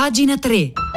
Pagina 3.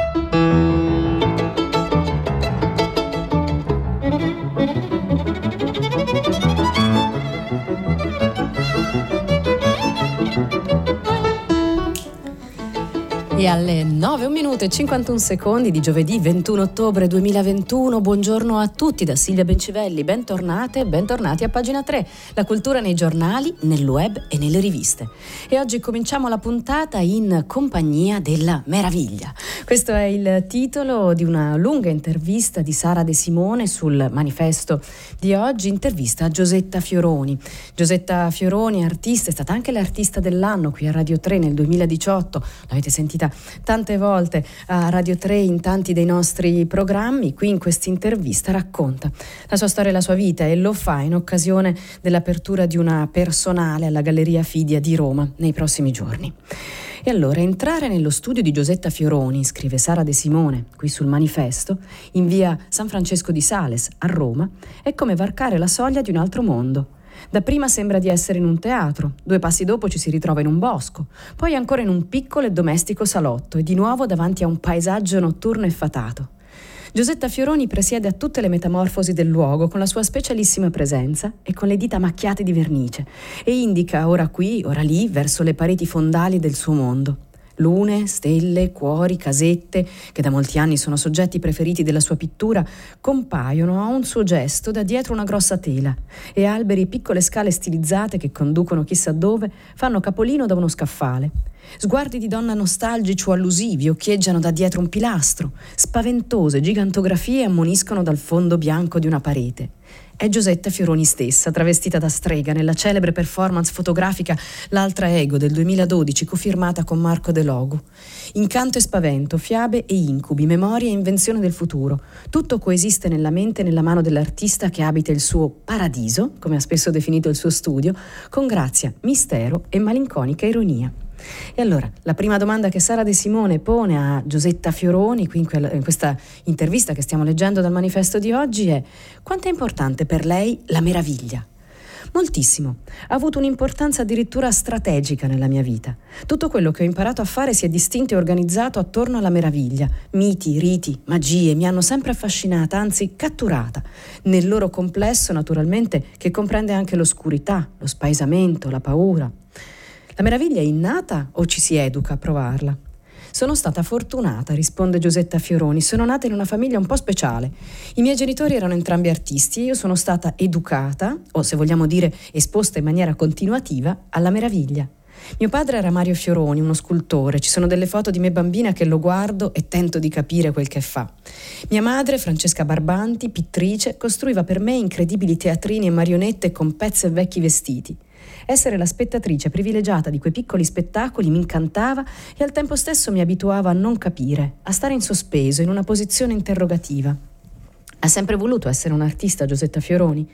E alle 9, 1 minuto e 51 secondi di giovedì 21 ottobre 2021, buongiorno a tutti da Silvia Bencivelli, bentornate e bentornati a pagina 3, la cultura nei giornali, nel web e nelle riviste. E oggi cominciamo la puntata in compagnia della meraviglia. Questo è il titolo di una lunga intervista di Sara De Simone sul manifesto di oggi, intervista a Giosetta Fioroni. Giosetta Fioroni, artista, è stata anche l'artista dell'anno qui a Radio 3 nel 2018, l'avete sentita tante volte a Radio 3 in tanti dei nostri programmi, qui in questa intervista racconta la sua storia e la sua vita e lo fa in occasione dell'apertura di una personale alla Galleria Fidia di Roma nei prossimi giorni. E allora entrare nello studio di Giosetta Fioroni, scrive Sara De Simone, qui sul manifesto, in via San Francesco di Sales, a Roma, è come varcare la soglia di un altro mondo. Dapprima sembra di essere in un teatro, due passi dopo ci si ritrova in un bosco, poi ancora in un piccolo e domestico salotto e di nuovo davanti a un paesaggio notturno e fatato. Giosetta Fioroni presiede a tutte le metamorfosi del luogo con la sua specialissima presenza e con le dita macchiate di vernice e indica ora qui, ora lì, verso le pareti fondali del suo mondo. Lune, stelle, cuori, casette, che da molti anni sono soggetti preferiti della sua pittura, compaiono a un suo gesto da dietro una grossa tela e alberi e piccole scale stilizzate che conducono chissà dove fanno capolino da uno scaffale. Sguardi di donna nostalgici o allusivi occhieggiano da dietro un pilastro, spaventose gigantografie ammoniscono dal fondo bianco di una parete. È Giosetta Fioroni stessa, travestita da strega nella celebre performance fotografica L'altra ego del 2012, cofirmata con Marco De Logu. Incanto e spavento, fiabe e incubi, memoria e invenzione del futuro. Tutto coesiste nella mente e nella mano dell'artista che abita il suo paradiso, come ha spesso definito il suo studio, con grazia, mistero e malinconica ironia. E allora, la prima domanda che Sara De Simone pone a Giosetta Fioroni, qui in, quella, in questa intervista che stiamo leggendo dal manifesto di oggi, è quanto è importante per lei la meraviglia? Moltissimo. Ha avuto un'importanza addirittura strategica nella mia vita. Tutto quello che ho imparato a fare si è distinto e organizzato attorno alla meraviglia. Miti, riti, magie mi hanno sempre affascinata, anzi catturata, nel loro complesso naturalmente che comprende anche l'oscurità, lo spaesamento, la paura. La meraviglia è innata o ci si educa a provarla? Sono stata fortunata, risponde Giosetta Fioroni. Sono nata in una famiglia un po' speciale. I miei genitori erano entrambi artisti e io sono stata educata, o se vogliamo dire esposta in maniera continuativa, alla meraviglia. Mio padre era Mario Fioroni, uno scultore. Ci sono delle foto di me bambina che lo guardo e tento di capire quel che fa. Mia madre, Francesca Barbanti, pittrice, costruiva per me incredibili teatrini e marionette con pezzi e vecchi vestiti. Essere la spettatrice privilegiata di quei piccoli spettacoli mi incantava e al tempo stesso mi abituava a non capire, a stare in sospeso, in una posizione interrogativa. Ha sempre voluto essere un'artista Giosetta Fioroni?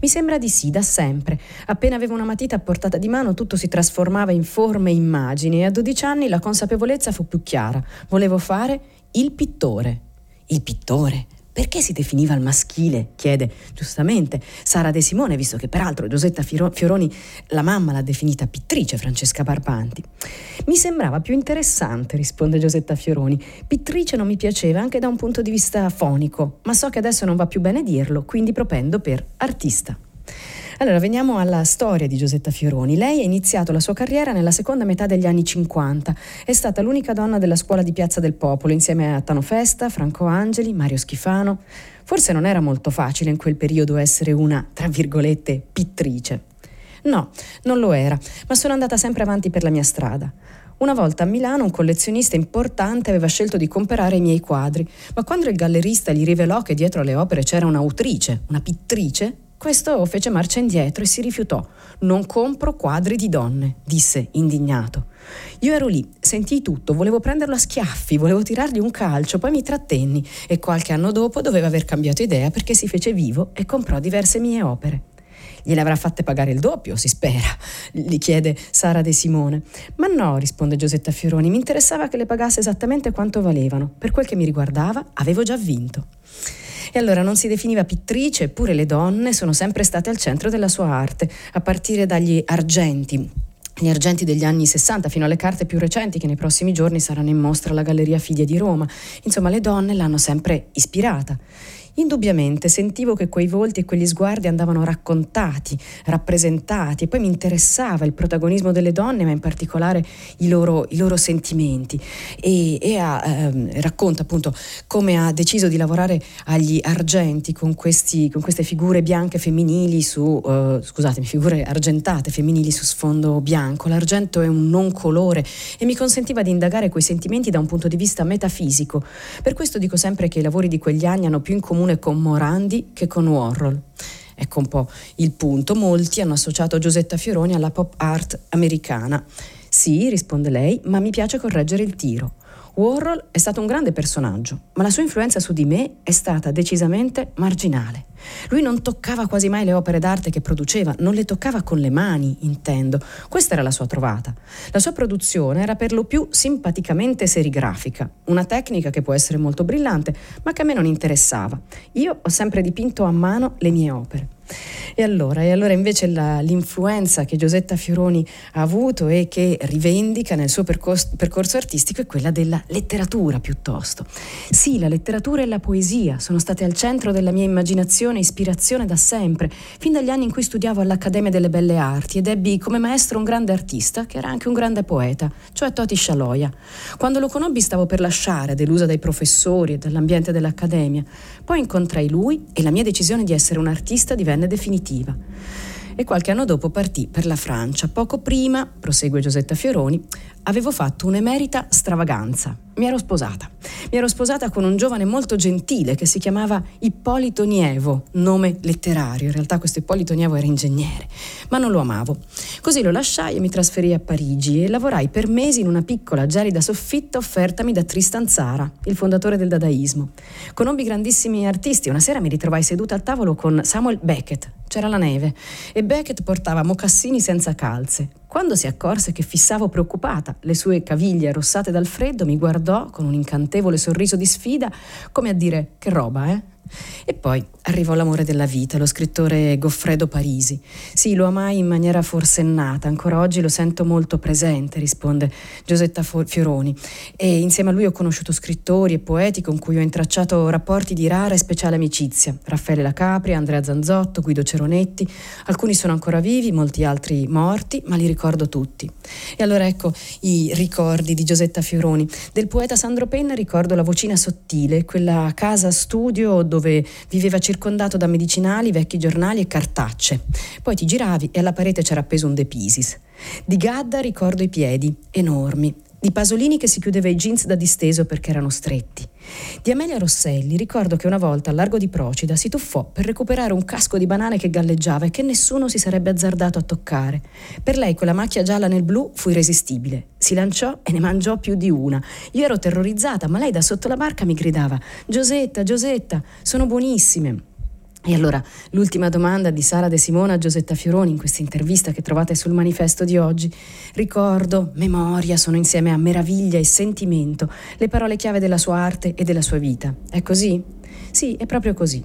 Mi sembra di sì, da sempre. Appena avevo una matita a portata di mano tutto si trasformava in forme e immagini e a 12 anni la consapevolezza fu più chiara. Volevo fare il pittore. Il pittore? Perché si definiva al maschile? chiede giustamente Sara De Simone, visto che peraltro Giosetta Fioroni, la mamma, l'ha definita pittrice Francesca Barbanti. Mi sembrava più interessante, risponde Giosetta Fioroni. Pittrice non mi piaceva anche da un punto di vista fonico, ma so che adesso non va più bene dirlo, quindi propendo per artista. Allora, veniamo alla storia di Giosetta Fioroni. Lei ha iniziato la sua carriera nella seconda metà degli anni 50. È stata l'unica donna della scuola di Piazza del Popolo, insieme a Tano Festa, Franco Angeli, Mario Schifano. Forse non era molto facile in quel periodo essere una, tra virgolette, pittrice. No, non lo era, ma sono andata sempre avanti per la mia strada. Una volta a Milano un collezionista importante aveva scelto di comprare i miei quadri, ma quando il gallerista gli rivelò che dietro alle opere c'era un'autrice, una pittrice, questo fece marcia indietro e si rifiutò. Non compro quadri di donne, disse indignato. Io ero lì, sentii tutto, volevo prenderlo a schiaffi, volevo tirargli un calcio, poi mi trattenni e qualche anno dopo doveva aver cambiato idea perché si fece vivo e comprò diverse mie opere. Gliele avrà fatte pagare il doppio, si spera, gli chiede Sara De Simone. Ma no, risponde Giosetta Fioroni, mi interessava che le pagasse esattamente quanto valevano. Per quel che mi riguardava, avevo già vinto. E allora non si definiva pittrice, eppure le donne sono sempre state al centro della sua arte, a partire dagli argenti gli argenti degli anni 60 fino alle carte più recenti che nei prossimi giorni saranno in mostra alla Galleria Figlie di Roma. Insomma, le donne l'hanno sempre ispirata. Indubbiamente sentivo che quei volti e quegli sguardi andavano raccontati, rappresentati e poi mi interessava il protagonismo delle donne, ma in particolare i loro, i loro sentimenti. E, e ha, eh, racconta appunto come ha deciso di lavorare agli argenti con, questi, con queste figure bianche femminili su, eh, scusatemi, figure argentate femminili su sfondo bianco. L'argento è un non colore e mi consentiva di indagare quei sentimenti da un punto di vista metafisico. Per questo dico sempre che i lavori di quegli anni hanno più in comune comune con Morandi che con Warhol. Ecco un po' il punto. Molti hanno associato Giusetta Fioroni alla pop art americana. Sì, risponde lei, ma mi piace correggere il tiro. Warhol è stato un grande personaggio, ma la sua influenza su di me è stata decisamente marginale. Lui non toccava quasi mai le opere d'arte che produceva, non le toccava con le mani, intendo. Questa era la sua trovata. La sua produzione era per lo più simpaticamente serigrafica, una tecnica che può essere molto brillante, ma che a me non interessava. Io ho sempre dipinto a mano le mie opere. E allora, e allora invece la, l'influenza che Giosetta Fioroni ha avuto e che rivendica nel suo percorso, percorso artistico è quella della letteratura piuttosto. Sì, la letteratura e la poesia sono state al centro della mia immaginazione e ispirazione da sempre, fin dagli anni in cui studiavo all'Accademia delle Belle Arti ed ebbi come maestro un grande artista che era anche un grande poeta, cioè Toti Scialoia. Quando lo conobbi stavo per lasciare, delusa dai professori e dall'ambiente dell'Accademia. Poi incontrai lui e la mia decisione di essere un artista divenne divenne definitiva. E qualche anno dopo partì per la Francia. Poco prima, prosegue Giosetta Fioroni, avevo fatto un'emerita stravaganza. Mi ero sposata. Mi ero sposata con un giovane molto gentile che si chiamava Ippolito Nievo, nome letterario. In realtà questo Ippolito Nievo era ingegnere, ma non lo amavo. Così lo lasciai e mi trasferii a Parigi e lavorai per mesi in una piccola gelida soffitta offertami da Tristan Zara, il fondatore del dadaismo. Conobbi grandissimi artisti. Una sera mi ritrovai seduta al tavolo con Samuel Beckett. C'era la neve e Beckett portava mocassini senza calze. Quando si accorse che fissavo preoccupata le sue caviglie arrossate dal freddo, mi guardò con un incantevole sorriso di sfida, come a dire: Che roba, eh? E poi arrivò l'amore della vita, lo scrittore Goffredo Parisi. Sì, lo amai in maniera forsennata, ancora oggi lo sento molto presente, risponde Giosetta Fioroni. E insieme a lui ho conosciuto scrittori e poeti con cui ho intracciato rapporti di rara e speciale amicizia. Raffaele Lacapri, Andrea Zanzotto, Guido Ceronetti. Alcuni sono ancora vivi, molti altri morti, ma li ricordo tutti. E allora ecco i ricordi di Giosetta Fioroni. Del poeta Sandro Penna ricordo la vocina sottile, quella casa studio dove viveva circondato da medicinali, vecchi giornali e cartacce. Poi ti giravi e alla parete c'era appeso un De Pisis. Di Gadda ricordo i piedi, enormi, di Pasolini che si chiudeva i jeans da disteso perché erano stretti. Di Amelia Rosselli ricordo che una volta al largo di Procida si tuffò per recuperare un casco di banane che galleggiava e che nessuno si sarebbe azzardato a toccare. Per lei quella macchia gialla nel blu fu irresistibile. Si lanciò e ne mangiò più di una. Io ero terrorizzata, ma lei da sotto la barca mi gridava: Giosetta, Giosetta, sono buonissime. E allora l'ultima domanda di Sara De Simona a Giosetta Fioroni in questa intervista che trovate sul manifesto di oggi. Ricordo, memoria sono insieme a meraviglia e sentimento le parole chiave della sua arte e della sua vita. È così? Sì, è proprio così.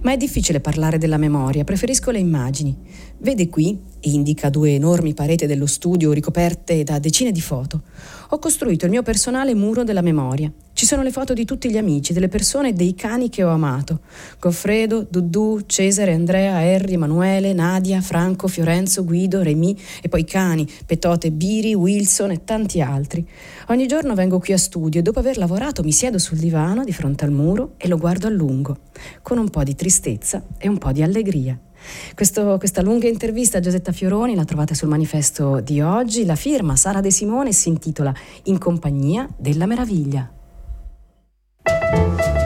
Ma è difficile parlare della memoria, preferisco le immagini. Vede qui, e indica due enormi pareti dello studio ricoperte da decine di foto, ho costruito il mio personale muro della memoria. Ci sono le foto di tutti gli amici, delle persone e dei cani che ho amato. Goffredo, Duddù, Cesare, Andrea, Harry, Emanuele, Nadia, Franco, Fiorenzo, Guido, Remy e poi cani, Petote, Biri, Wilson e tanti altri. Ogni giorno vengo qui a studio e dopo aver lavorato mi siedo sul divano di fronte al muro e lo guardo a lungo, con un po' di tristezza e un po' di allegria. Questo, questa lunga intervista a Giosetta Fioroni la trovate sul manifesto di oggi. La firma Sara De Simone si intitola In compagnia della meraviglia. Thank you.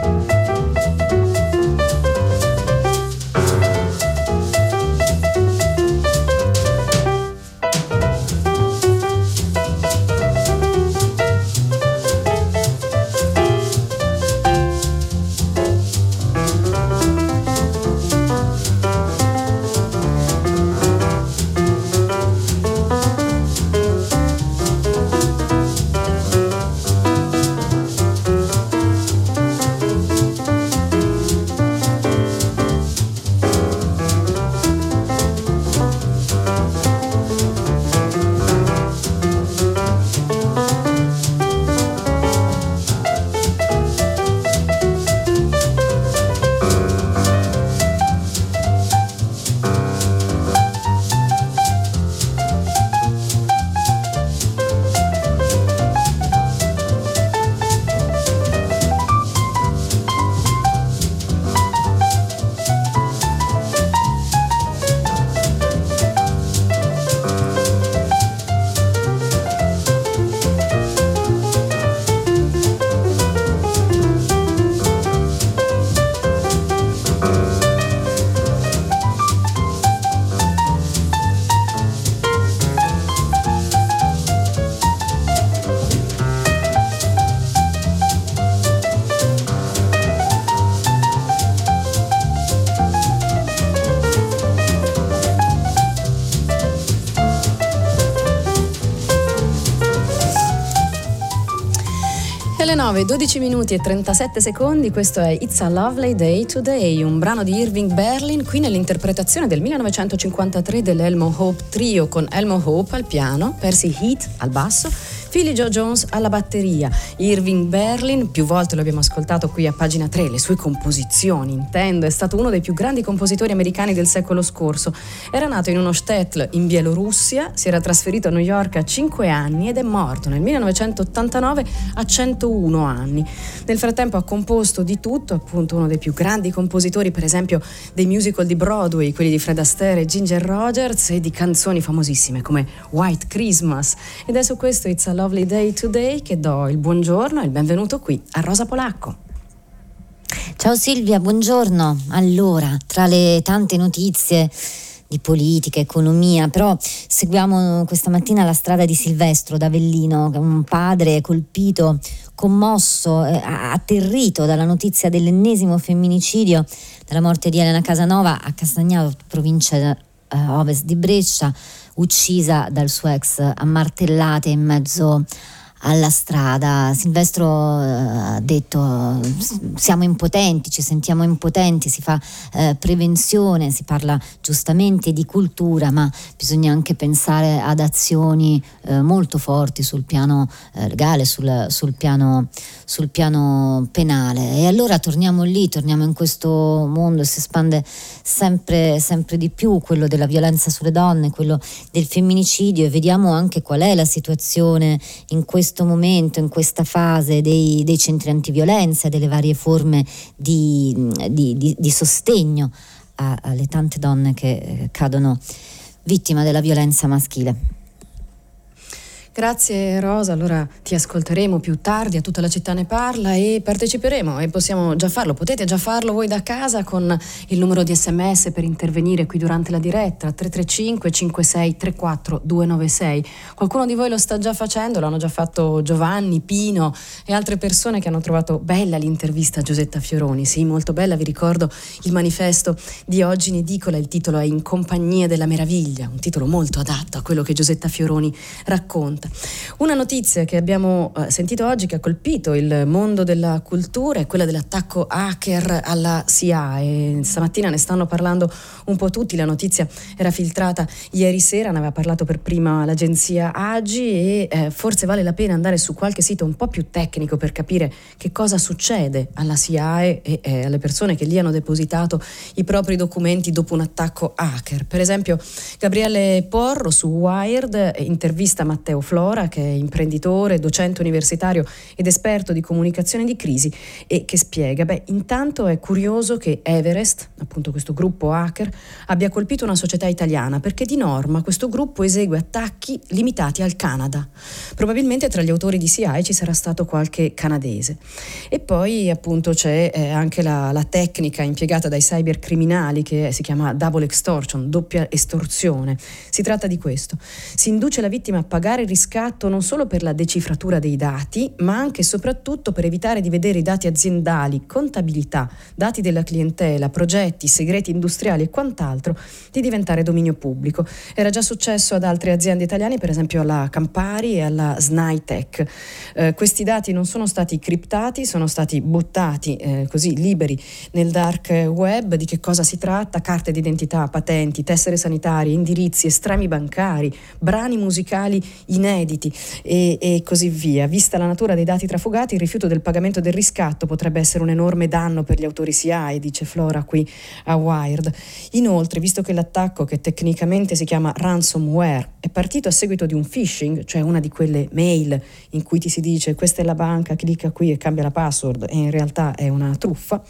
9, 12 minuti e 37 secondi, questo è It's a Lovely Day Today, un brano di Irving Berlin, qui nell'interpretazione del 1953 dell'Elmo Hope Trio con Elmo Hope al piano, Percy Heath al basso Philly Joe Jones alla batteria, Irving Berlin, più volte lo abbiamo ascoltato qui a pagina 3, le sue composizioni, intendo, è stato uno dei più grandi compositori americani del secolo scorso. Era nato in uno shtetl in Bielorussia, si era trasferito a New York a 5 anni ed è morto nel 1989 a 101 anni. Nel frattempo ha composto di tutto, appunto uno dei più grandi compositori, per esempio, dei musical di Broadway, quelli di Fred Astaire e Ginger Rogers e di canzoni famosissime come White Christmas. Ed è su questo It's a Love Lovely Day Today che do il buongiorno e il benvenuto qui a Rosa Polacco. Ciao Silvia, buongiorno. Allora, tra le tante notizie di politica, economia, però seguiamo questa mattina la strada di Silvestro d'Avellino, un padre colpito, commosso, eh, atterrito dalla notizia dell'ennesimo femminicidio, della morte di Elena Casanova a Castagnato, provincia eh, ovest di Brescia uccisa dal suo ex a martellate in mezzo alla strada. Silvestro eh, ha detto siamo impotenti, ci sentiamo impotenti, si fa eh, prevenzione, si parla giustamente di cultura, ma bisogna anche pensare ad azioni eh, molto forti sul piano eh, legale, sul, sul, piano, sul, piano, penale. E allora torniamo lì, torniamo in questo mondo, si espande sempre, sempre di più quello della violenza sulle donne, quello del femminicidio e vediamo anche qual è la situazione in questo questo momento, in questa fase dei, dei centri antiviolenza, delle varie forme di, di, di, di sostegno alle tante donne che eh, cadono vittima della violenza maschile. Grazie Rosa, allora ti ascolteremo più tardi, a tutta la città ne parla e parteciperemo e possiamo già farlo, potete già farlo voi da casa con il numero di sms per intervenire qui durante la diretta 335 56 34 296. Qualcuno di voi lo sta già facendo, l'hanno già fatto Giovanni, Pino e altre persone che hanno trovato bella l'intervista a Giusetta Fioroni, sì molto bella, vi ricordo il manifesto di oggi in edicola, il titolo è In compagnia della meraviglia, un titolo molto adatto a quello che Giusetta Fioroni racconta. Una notizia che abbiamo eh, sentito oggi che ha colpito il mondo della cultura è quella dell'attacco hacker alla CIA e stamattina ne stanno parlando un po' tutti, la notizia era filtrata ieri sera, ne aveva parlato per prima l'agenzia Agi e eh, forse vale la pena andare su qualche sito un po' più tecnico per capire che cosa succede alla CIA e, e alle persone che lì hanno depositato i propri documenti dopo un attacco hacker. Per esempio Gabriele Porro su Wired intervista Matteo Flores Flora, che è imprenditore, docente universitario ed esperto di comunicazione di crisi e che spiega, beh, intanto è curioso che Everest, appunto questo gruppo hacker, abbia colpito una società italiana perché di norma questo gruppo esegue attacchi limitati al Canada. Probabilmente tra gli autori di CI ci sarà stato qualche canadese. E poi appunto c'è eh, anche la, la, tecnica impiegata dai cybercriminali che si chiama double extortion, doppia estorsione. Si tratta di questo. Si induce la vittima a pagare il riscatto riscatto non solo per la decifratura dei dati, ma anche e soprattutto per evitare di vedere i dati aziendali, contabilità, dati della clientela, progetti, segreti industriali e quant'altro di diventare dominio pubblico. Era già successo ad altre aziende italiane, per esempio alla Campari e alla Snaitech. Eh, questi dati non sono stati criptati, sono stati buttati eh, così liberi nel dark web. Di che cosa si tratta? Carte d'identità, patenti, tessere sanitarie, indirizzi, estremi bancari, brani musicali inediti inediti e, e, così via. Vista la natura dei dati trafugati, il rifiuto del pagamento del riscatto potrebbe essere un enorme danno per gli autori SIAE, dice Flora qui a Wired. Inoltre, visto che l'attacco, che tecnicamente si chiama ransomware, è partito a seguito di un phishing, cioè una di quelle mail in cui ti si dice questa è la banca, clicca qui e cambia la password e in realtà è una truffa,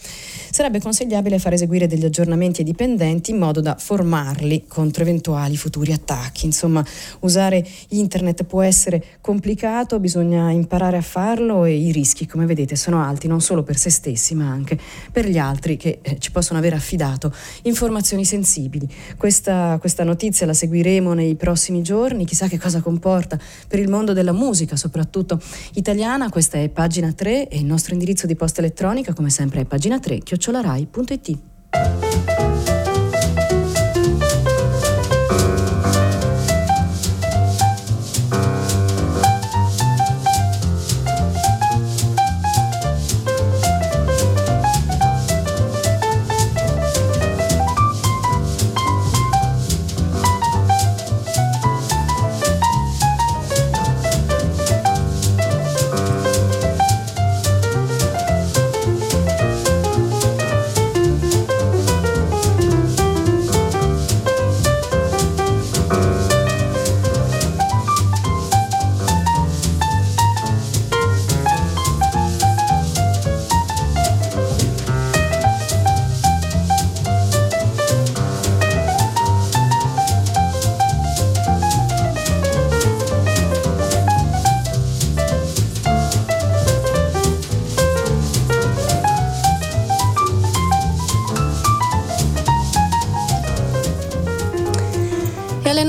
sarebbe consigliabile far eseguire degli aggiornamenti ai dipendenti in modo da formarli contro eventuali futuri attacchi. Insomma, usare internet può essere complicato, bisogna imparare a farlo e i rischi, come vedete, sono alti non solo per se stessi, ma anche per gli altri che eh, ci possono aver affidato informazioni sensibili. Questa, questa notizia la seguiremo nei prossimi giorni, chissà che cosa comporta per il mondo della musica, soprattutto italiana. Questa è pagina 3 e il nostro indirizzo di posta elettronica, come sempre, è pagina 3 chiocciolarai.it.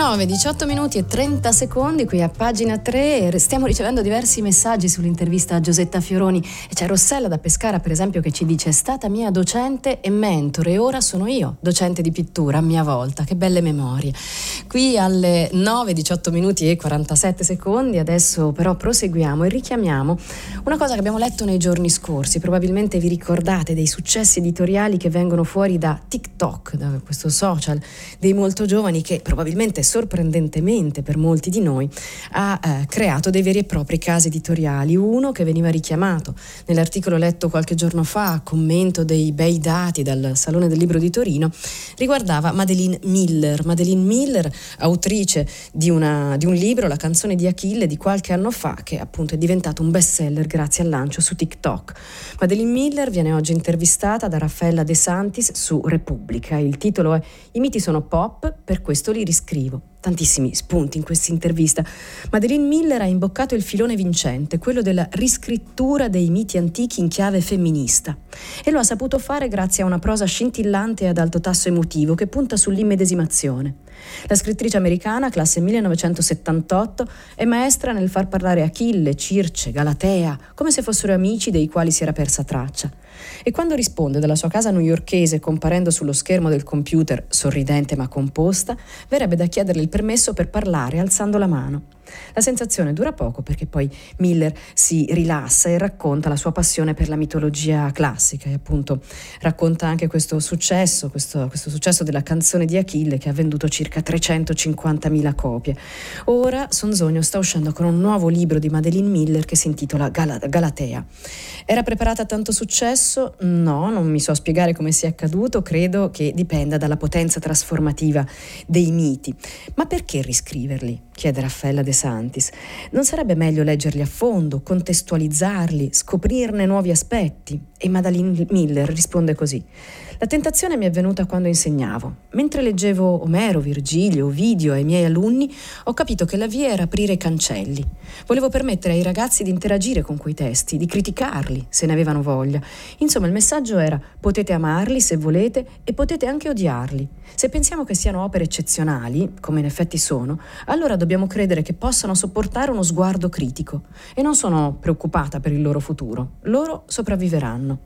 9, 18 minuti e 30 secondi qui a pagina 3 stiamo ricevendo diversi messaggi sull'intervista a Giosetta Fioroni. C'è Rossella da Pescara per esempio che ci dice è stata mia docente e mentore e ora sono io docente di pittura a mia volta, che belle memorie. Qui alle 9, 18 minuti e 47 secondi adesso però proseguiamo e richiamiamo una cosa che abbiamo letto nei giorni scorsi, probabilmente vi ricordate dei successi editoriali che vengono fuori da TikTok, da questo social dei molto giovani che probabilmente sorprendentemente per molti di noi ha eh, creato dei veri e propri casi editoriali. Uno che veniva richiamato nell'articolo letto qualche giorno fa a commento dei bei dati dal Salone del Libro di Torino riguardava Madeline Miller. Madeline Miller, autrice di, una, di un libro, La canzone di Achille, di qualche anno fa, che appunto è diventato un bestseller grazie al lancio su TikTok. Madeline Miller viene oggi intervistata da Raffaella De Santis su Repubblica. Il titolo è I miti sono pop, per questo li riscrivo tantissimi spunti in questa intervista. Madeline Miller ha imboccato il filone vincente, quello della riscrittura dei miti antichi in chiave femminista. E lo ha saputo fare grazie a una prosa scintillante e ad alto tasso emotivo che punta sull'immedesimazione. La scrittrice americana, classe 1978, è maestra nel far parlare Achille, Circe, Galatea, come se fossero amici dei quali si era persa traccia. E quando risponde dalla sua casa newyorkese comparendo sullo schermo del computer, sorridente ma composta, verrebbe da chiederle il permesso per parlare alzando la mano. La sensazione dura poco perché poi Miller si rilassa e racconta la sua passione per la mitologia classica e appunto racconta anche questo successo, questo, questo successo della canzone di Achille che ha venduto circa 350.000 copie. Ora Sonzogno sta uscendo con un nuovo libro di Madeline Miller che si intitola Gal- Galatea. Era preparata a tanto successo? No, non mi so spiegare come sia accaduto, credo che dipenda dalla potenza trasformativa dei miti. Ma perché riscriverli? Chiede Raffaella De Santis. Non sarebbe meglio leggerli a fondo, contestualizzarli, scoprirne nuovi aspetti? E Madeline Miller risponde così. La tentazione mi è venuta quando insegnavo. Mentre leggevo Omero, Virgilio, Ovidio ai miei alunni, ho capito che la via era aprire cancelli. Volevo permettere ai ragazzi di interagire con quei testi, di criticarli se ne avevano voglia. Insomma, il messaggio era potete amarli se volete e potete anche odiarli. Se pensiamo che siano opere eccezionali, come in effetti sono, allora dobbiamo credere che possano sopportare uno sguardo critico. E non sono preoccupata per il loro futuro. Loro sopravviveranno.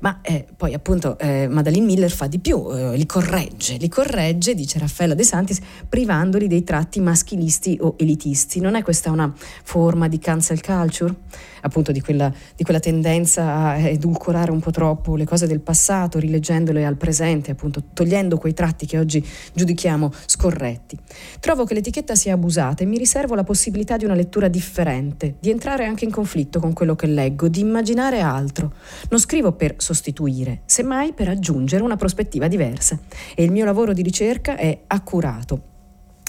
Ma eh, poi appunto eh, Madeline Miller fa di più, eh, li corregge, li corregge, dice Raffaella De Santis, privandoli dei tratti maschilisti o elitisti. Non è questa una forma di cancel culture? Appunto di quella, di quella, tendenza a edulcorare un po' troppo le cose del passato, rileggendole al presente, appunto togliendo quei tratti che oggi giudichiamo scorretti. Trovo che l'etichetta sia abusata e mi riservo la possibilità di una lettura differente, di entrare anche in conflitto con quello che leggo, di immaginare altro. Non scrivo per sostituire, semmai per aggiungere una prospettiva diversa. E il mio lavoro di ricerca è accurato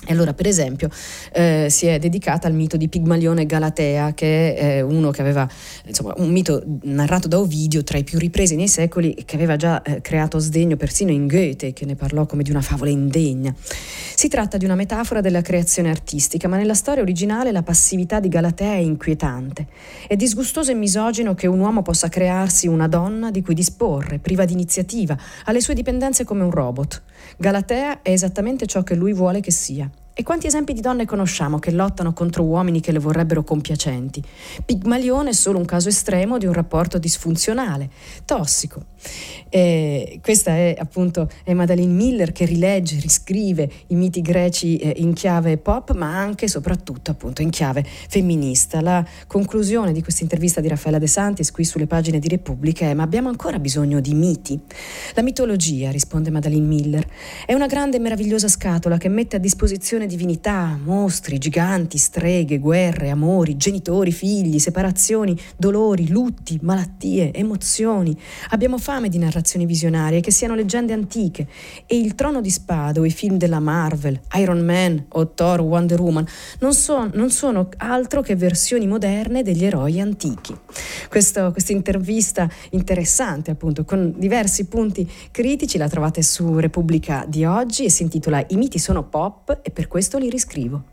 e allora, per esempio, eh, si è dedicata al mito di Pigmalione Galatea, che è uno che aveva, insomma, un mito narrato da Ovidio tra i più ripresi nei secoli, che aveva già eh, creato sdegno persino in Goethe, che ne parlò come di una favola indegna. Si tratta di una metafora della creazione artistica, ma nella storia originale la passività di Galatea è inquietante. È disgustoso e misogino che un uomo possa crearsi una donna di cui disporre, priva di iniziativa, alle sue dipendenze come un robot. Galatea è esattamente ciò che lui vuole che sia. E quanti esempi di donne conosciamo che lottano contro uomini che le vorrebbero compiacenti? Pigmalione è solo un caso estremo di un rapporto disfunzionale, tossico. E questa è appunto è Madeline Miller che rilegge, riscrive i miti greci eh, in chiave pop, ma anche e soprattutto appunto in chiave femminista. La conclusione di questa intervista di Raffaella De Santis qui sulle pagine di Repubblica è ma abbiamo ancora bisogno di miti. La mitologia, risponde Madeline Miller, è una grande e meravigliosa scatola che mette a disposizione divinità, mostri, giganti, streghe, guerre, amori, genitori, figli, separazioni, dolori, lutti, malattie, emozioni. Abbiamo fame di narrazioni visionarie che siano leggende antiche e il trono di spade o i film della Marvel, Iron Man o Thor, Wonder Woman non, so, non sono altro che versioni moderne degli eroi antichi. Questo, questa intervista interessante appunto con diversi punti critici la trovate su Repubblica di oggi e si intitola I miti sono pop e per questo li riscrivo.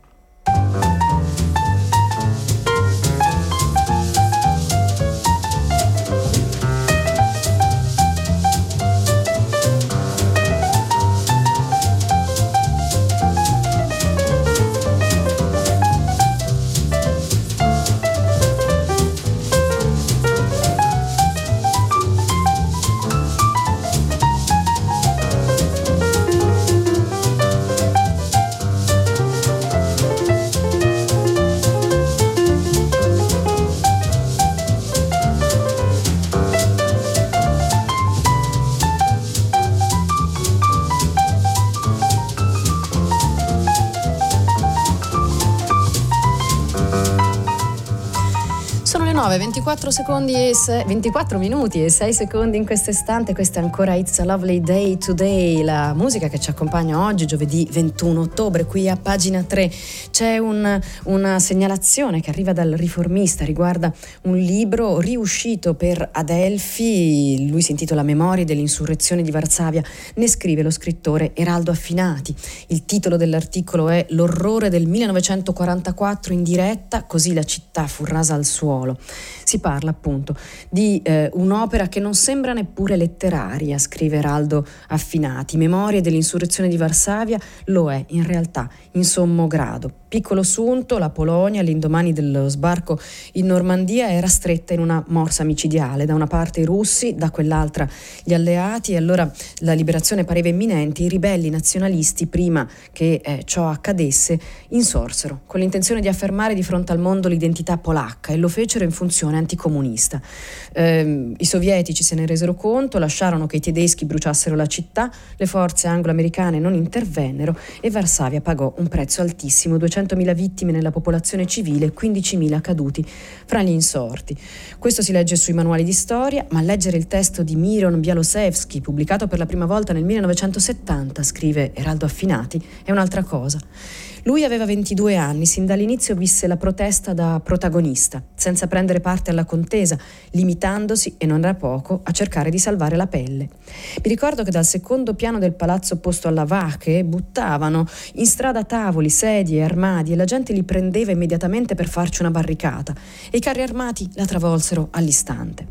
24 secondi e 6, 24 minuti e 6 secondi in questo istante. Questa è ancora It's a Lovely Day Today, la musica che ci accompagna oggi, giovedì 21 ottobre. Qui a pagina 3 c'è un, una segnalazione che arriva dal riformista, riguarda un libro riuscito per Adelphi. Lui si intitola Memorie dell'insurrezione di Varsavia. Ne scrive lo scrittore Eraldo Affinati. Il titolo dell'articolo è L'orrore del 1944 in diretta, così la città fu rasa al suolo suolo. Si parla appunto di eh, un'opera che non sembra neppure letteraria, scrive Eraldo Affinati. Memorie dell'insurrezione di Varsavia lo è in realtà in sommo grado. Piccolo sunto, la Polonia, all'indomani dello sbarco in Normandia, era stretta in una morsa micidiale. Da una parte i russi, da quell'altra gli alleati, e allora la liberazione pareva imminente. I ribelli nazionalisti, prima che eh, ciò accadesse, insorsero con l'intenzione di affermare di fronte al mondo l'identità polacca e lo fecero in funzione anticomunista. Eh, I sovietici se ne resero conto, lasciarono che i tedeschi bruciassero la città, le forze anglo-americane non intervennero e Varsavia pagò un prezzo altissimo, 200.000 vittime nella popolazione civile e 15.000 caduti fra gli insorti. Questo si legge sui manuali di storia, ma leggere il testo di Miron Bialosevsky, pubblicato per la prima volta nel 1970, scrive Eraldo Affinati, è un'altra cosa. Lui aveva 22 anni, sin dall'inizio visse la protesta da protagonista, senza prendere parte alla contesa, limitandosi, e non era poco, a cercare di salvare la pelle. Mi ricordo che dal secondo piano del palazzo opposto alla Vache buttavano in strada tavoli, sedie, armadi e la gente li prendeva immediatamente per farci una barricata e i carri armati la travolsero all'istante.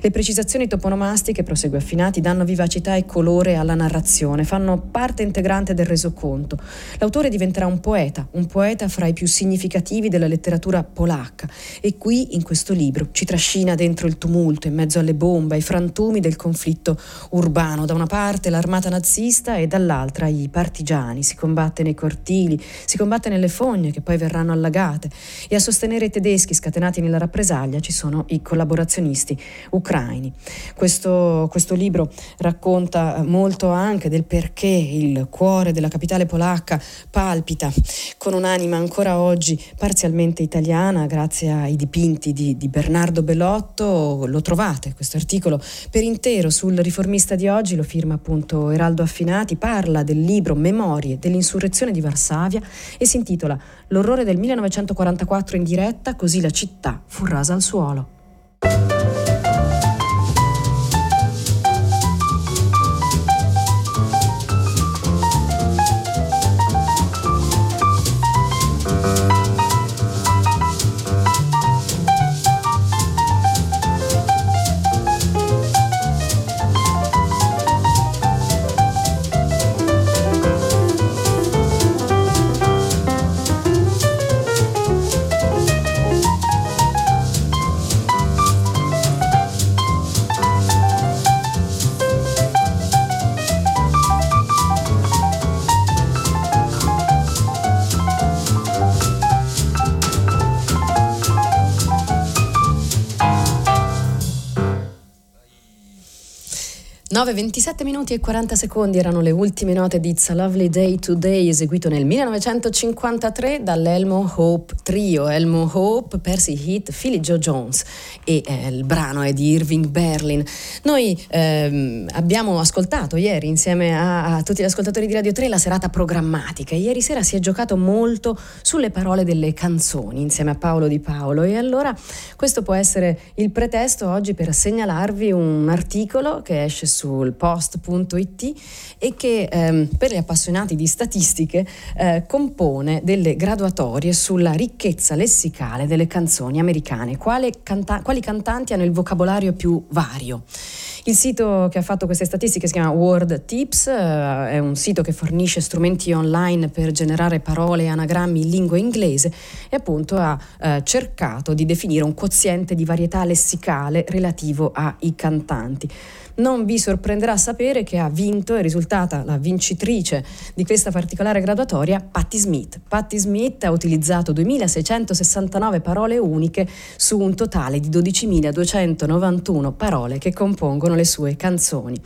Le precisazioni toponomastiche, prosegue Affinati, danno vivacità e colore alla narrazione, fanno parte integrante del resoconto. L'autore diventerà un po' poeta, un poeta fra i più significativi della letteratura polacca e qui in questo libro ci trascina dentro il tumulto, in mezzo alle bombe, ai frantumi del conflitto urbano. Da una parte l'armata nazista e dall'altra i partigiani. Si combatte nei cortili, si combatte nelle fogne che poi verranno allagate e a sostenere i tedeschi scatenati nella rappresaglia ci sono i collaborazionisti ucraini. Questo, questo libro racconta molto anche del perché il cuore della capitale polacca palpita con un'anima ancora oggi parzialmente italiana, grazie ai dipinti di, di Bernardo Bellotto. Lo trovate questo articolo per intero sul riformista di oggi, lo firma appunto Eraldo Affinati, parla del libro Memorie dell'insurrezione di Varsavia e si intitola L'orrore del 1944 in diretta, così la città fu rasa al suolo. 9, 27 minuti e 40 secondi erano le ultime note di It's a Lovely Day Today eseguito nel 1953 dall'Elmo Hope Trio, Elmo Hope, Percy Heath, Philly Joe Jones e eh, il brano è di Irving Berlin. Noi ehm, abbiamo ascoltato ieri insieme a, a, tutti gli ascoltatori di Radio 3 la serata programmatica. Ieri sera si è giocato molto sulle parole delle canzoni insieme a Paolo Di Paolo. E allora questo può essere il pretesto oggi per segnalarvi un articolo che esce su sul post.it e che ehm, per gli appassionati di statistiche eh, compone delle graduatorie sulla ricchezza lessicale delle canzoni americane, canta- quali cantanti hanno il vocabolario più vario. Il sito che ha fatto queste statistiche si chiama Word Tips, eh, è un sito che fornisce strumenti online per generare parole e anagrammi in lingua inglese e appunto ha eh, cercato di definire un quoziente di varietà lessicale relativo ai cantanti. Non vi sorprenderà sapere che ha vinto, è risultata la vincitrice di questa particolare graduatoria, Patti Smith. Patti Smith ha utilizzato 2669 parole uniche su un totale di 12.291 parole che compongono le sue canzoni.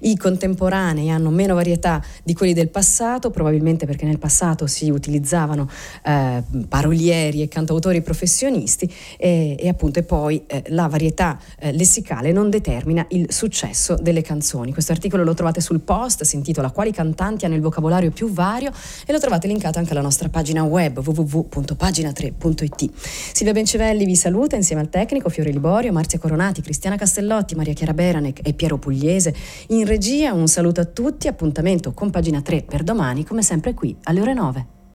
I contemporanei hanno meno varietà di quelli del passato, probabilmente perché nel passato si utilizzavano eh, parolieri e cantautori professionisti e, e appunto e poi eh, la varietà eh, lessicale non determina il successo delle canzoni. Questo articolo lo trovate sul post, si intitola Quali cantanti hanno il vocabolario più vario e lo trovate linkato anche alla nostra pagina web www.pagina3.it. Silvia Bencivelli vi saluta insieme al tecnico Fiore Liborio, Marzia Coronati, Cristiana Castellotti, Maria Chiara Beranec e Piero Pugliese. In regia un saluto a tutti, appuntamento con Pagina 3 per domani come sempre qui alle ore 9.